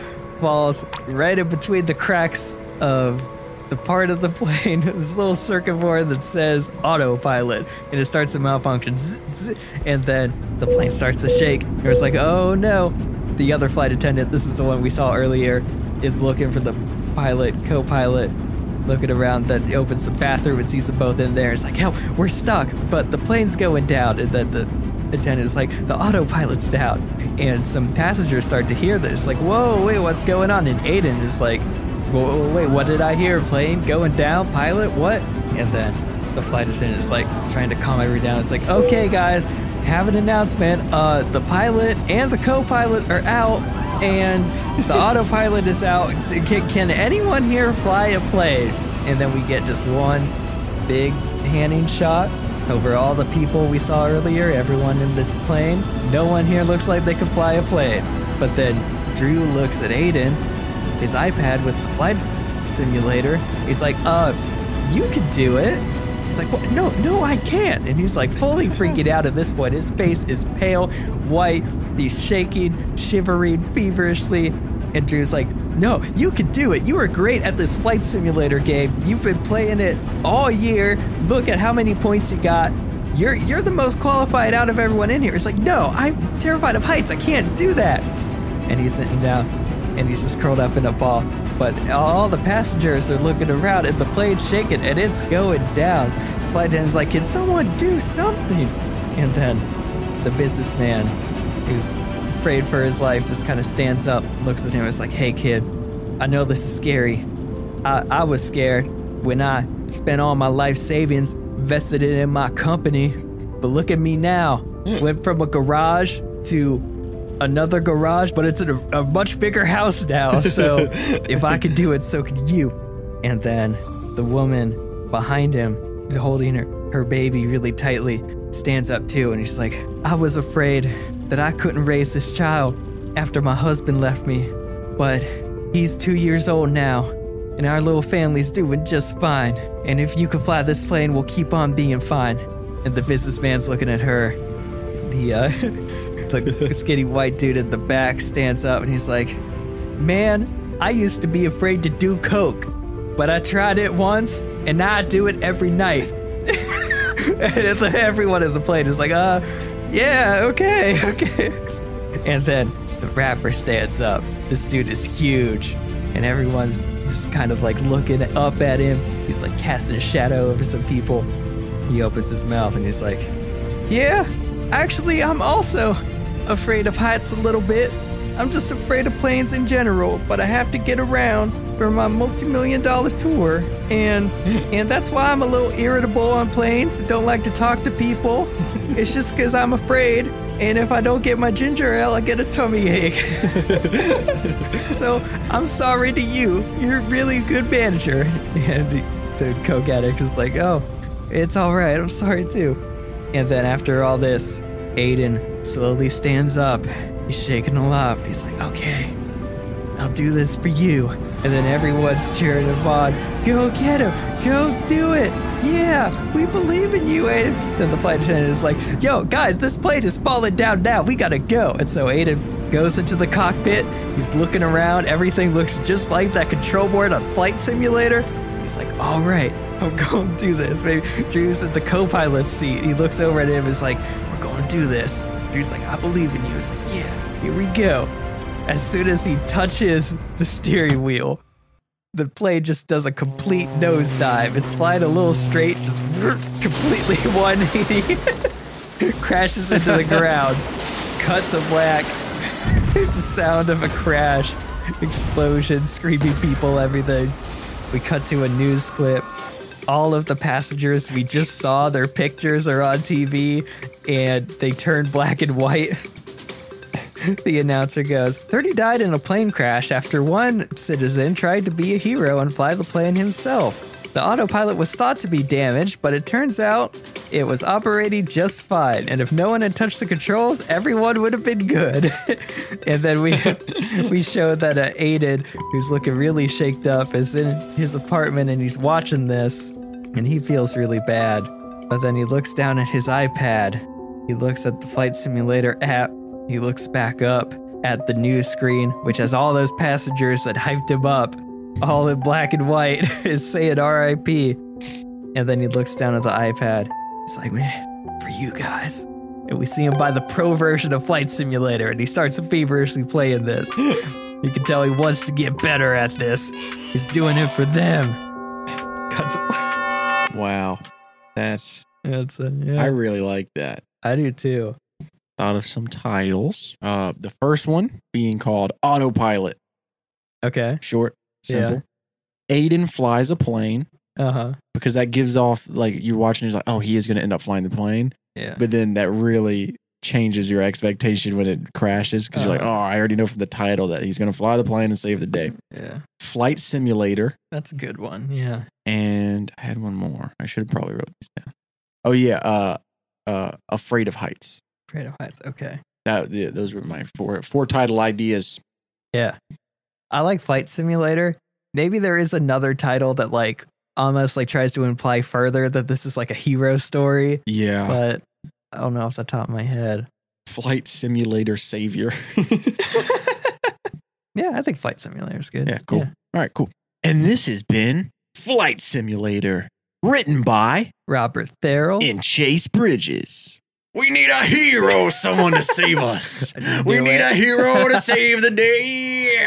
right in between the cracks of the part of the plane, this little circuit board that says autopilot, and it starts to malfunction. And then the plane starts to shake. And it's like, oh no. The other flight attendant, this is the one we saw earlier, is looking for the pilot, co pilot, looking around. Then opens the bathroom and sees them both in there. It's like, help, we're stuck, but the plane's going down. And then the attendant is like, the autopilot's down. And some passengers start to hear this, like, whoa, wait, what's going on? And Aiden is like, whoa, wait, what did I hear? Plane going down? Pilot? What? And then the flight attendant is like trying to calm everyone down. It's like, okay, guys, have an announcement. Uh, the pilot and the co-pilot are out, and the autopilot is out. Can, can anyone here fly a plane? And then we get just one big panning shot over all the people we saw earlier, everyone in this plane. No one here looks like they could fly a plane. But then Drew looks at Aiden, his iPad with the flight simulator. He's like, uh, you could do it. He's like, what? No, no, I can't. And he's like fully freaking out at this point. His face is pale, white. He's shaking, shivering feverishly. And Drew's like, no, you could do it. You are great at this flight simulator game. You've been playing it all year. Look at how many points you got. You're you're the most qualified out of everyone in here. It's like, no, I'm terrified of heights. I can't do that. And he's sitting down and he's just curled up in a ball. But all the passengers are looking around and the plane's shaking and it's going down. The flight attendant's like, can someone do something? And then the businessman who's afraid for his life just kind of stands up, looks at him, and is like, hey kid, I know this is scary. I, I was scared when I spent all my life savings, invested it in my company. But look at me now. Hmm. Went from a garage to another garage, but it's in a, a much bigger house now. So if I could do it, so could you. And then the woman behind him, holding her, her baby really tightly, stands up too. And she's like, I was afraid that I couldn't raise this child after my husband left me. But he's two years old now, and our little family's doing just fine. And if you can fly this plane, we'll keep on being fine. And the businessman's looking at her. The uh, the skinny white dude at the back stands up and he's like, Man, I used to be afraid to do coke, but I tried it once, and now I do it every night. and everyone in the plane is like, uh, yeah, okay, okay. And then the rapper stands up. This dude is huge, and everyone's just kind of like looking up at him. He's like casting a shadow over some people. He opens his mouth and he's like, Yeah, actually, I'm also afraid of heights a little bit. I'm just afraid of planes in general, but I have to get around for my multi-million dollar tour, and and that's why I'm a little irritable on planes. Don't like to talk to people. It's just because I'm afraid, and if I don't get my ginger ale, I get a tummy ache. so I'm sorry to you. You're a really good manager. And the coke addict is like, oh, it's all right. I'm sorry too. And then after all this, Aiden slowly stands up. He's shaking a lot. He's like, okay, I'll do this for you. And then everyone's cheering him on. Go get him. Go do it. Yeah, we believe in you, Aiden. Then the flight attendant is like, yo, guys, this plane is falling down now. We gotta go. And so Aiden goes into the cockpit. He's looking around. Everything looks just like that control board on Flight Simulator. He's like, all right, I'm going to do this. Maybe Drew's in the co-pilot seat. He looks over at him. Is like, we're going to do this. Drew's like, I believe in you. He's like, yeah, here we go. As soon as he touches the steering wheel, the plane just does a complete nosedive. It's flying a little straight, just completely 180, crashes into the ground. Cut to black. It's the sound of a crash, explosion, screaming people, everything. We cut to a news clip. All of the passengers we just saw, their pictures are on TV, and they turn black and white. The announcer goes 30 died in a plane crash after one citizen tried to be a hero and fly the plane himself. The autopilot was thought to be damaged, but it turns out it was operating just fine. And if no one had touched the controls, everyone would have been good. and then we we showed that uh, Aiden, who's looking really shaked up, is in his apartment and he's watching this, and he feels really bad. But then he looks down at his iPad. He looks at the flight simulator app. He looks back up at the news screen, which has all those passengers that hyped him up, all in black and white, is saying RIP. And then he looks down at the iPad. He's like, man, for you guys. And we see him buy the pro version of Flight Simulator, and he starts feverishly playing this. You can tell he wants to get better at this. He's doing it for them. Wow. That's That's uh, yeah. I I, really like that. I do too. Thought of some titles. Uh the first one being called Autopilot. Okay. Short, simple. Aiden flies a plane Uh huh. because that gives off like you're watching, he's like, oh, he is gonna end up flying the plane. Yeah. But then that really changes your expectation when it crashes because you're like, Uh-huh. oh, I already know from the title that he's gonna fly the plane and save the day. Yeah. Flight simulator. That's a good one. Yeah. and I had one more. I should have probably wrote these down. Oh yeah, uh, uh, afraid of heights. Of heights. Okay. That yeah, those were my four four title ideas. Yeah. I like Flight Simulator. Maybe there is another title that like almost like tries to imply further that this is like a hero story, Yeah, but I don't know off the top of my head. flight simulator savior. Yeah, I think Flight Simulator is good. yeah, cool. All right, cool. And this has been Flight Simulator, written by Robert Therrell. and Chase Bridges. We need a hero, someone to save us. We need it. a hero to save the day.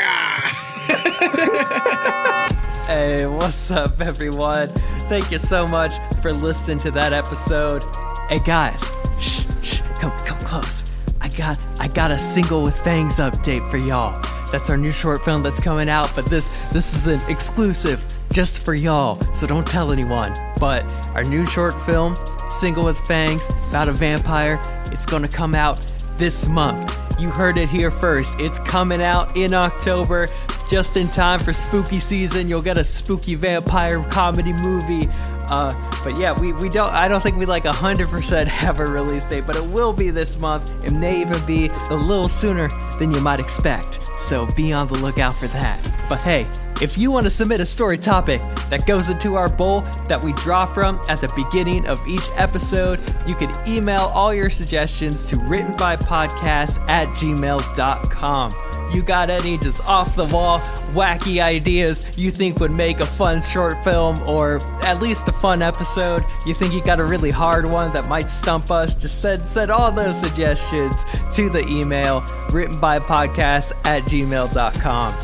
Hey, what's up, everyone? Thank you so much for listening to that episode. Hey, guys, shh, shh, come, come close. I got, I got a single with fangs update for y'all. That's our new short film that's coming out, but this, this is an exclusive just for y'all. So don't tell anyone. But our new short film, single with fangs, about a vampire, it's gonna come out this month. You heard it here first. It's coming out in October, just in time for spooky season. You'll get a spooky vampire comedy movie. Uh, but yeah, we, we don't. I don't think we like hundred percent have a release date, but it will be this month. It may even be a little sooner than you might expect. So be on the lookout for that. But hey, If you want to submit a story topic that goes into our bowl that we draw from at the beginning of each episode, you can email all your suggestions to writtenbypodcast at gmail.com. You got any just off the wall, wacky ideas you think would make a fun short film or at least a fun episode? You think you got a really hard one that might stump us? Just send, send all those suggestions to the email writtenbypodcast at gmail.com.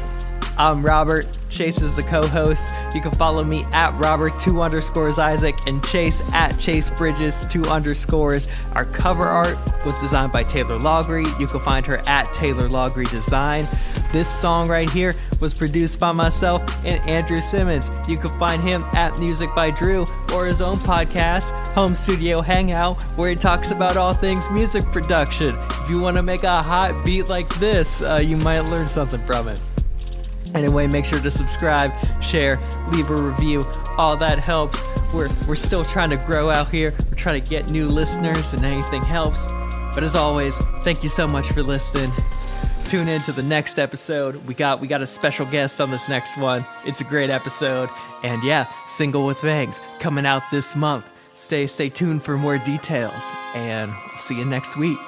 I'm Robert. Chase is the co-host. You can follow me at Robert two underscores Isaac and Chase at Chase Bridges two underscores. Our cover art was designed by Taylor Logry. You can find her at Taylor Logry Design. This song right here was produced by myself and Andrew Simmons. You can find him at Music by Drew or his own podcast, Home Studio Hangout, where he talks about all things music production. If you want to make a hot beat like this, uh, you might learn something from it. Anyway, make sure to subscribe, share, leave a review. All that helps. We're we're still trying to grow out here. We're trying to get new listeners and anything helps. But as always, thank you so much for listening. Tune in to the next episode. We got we got a special guest on this next one. It's a great episode. And yeah, Single with Fangs coming out this month. Stay stay tuned for more details and see you next week.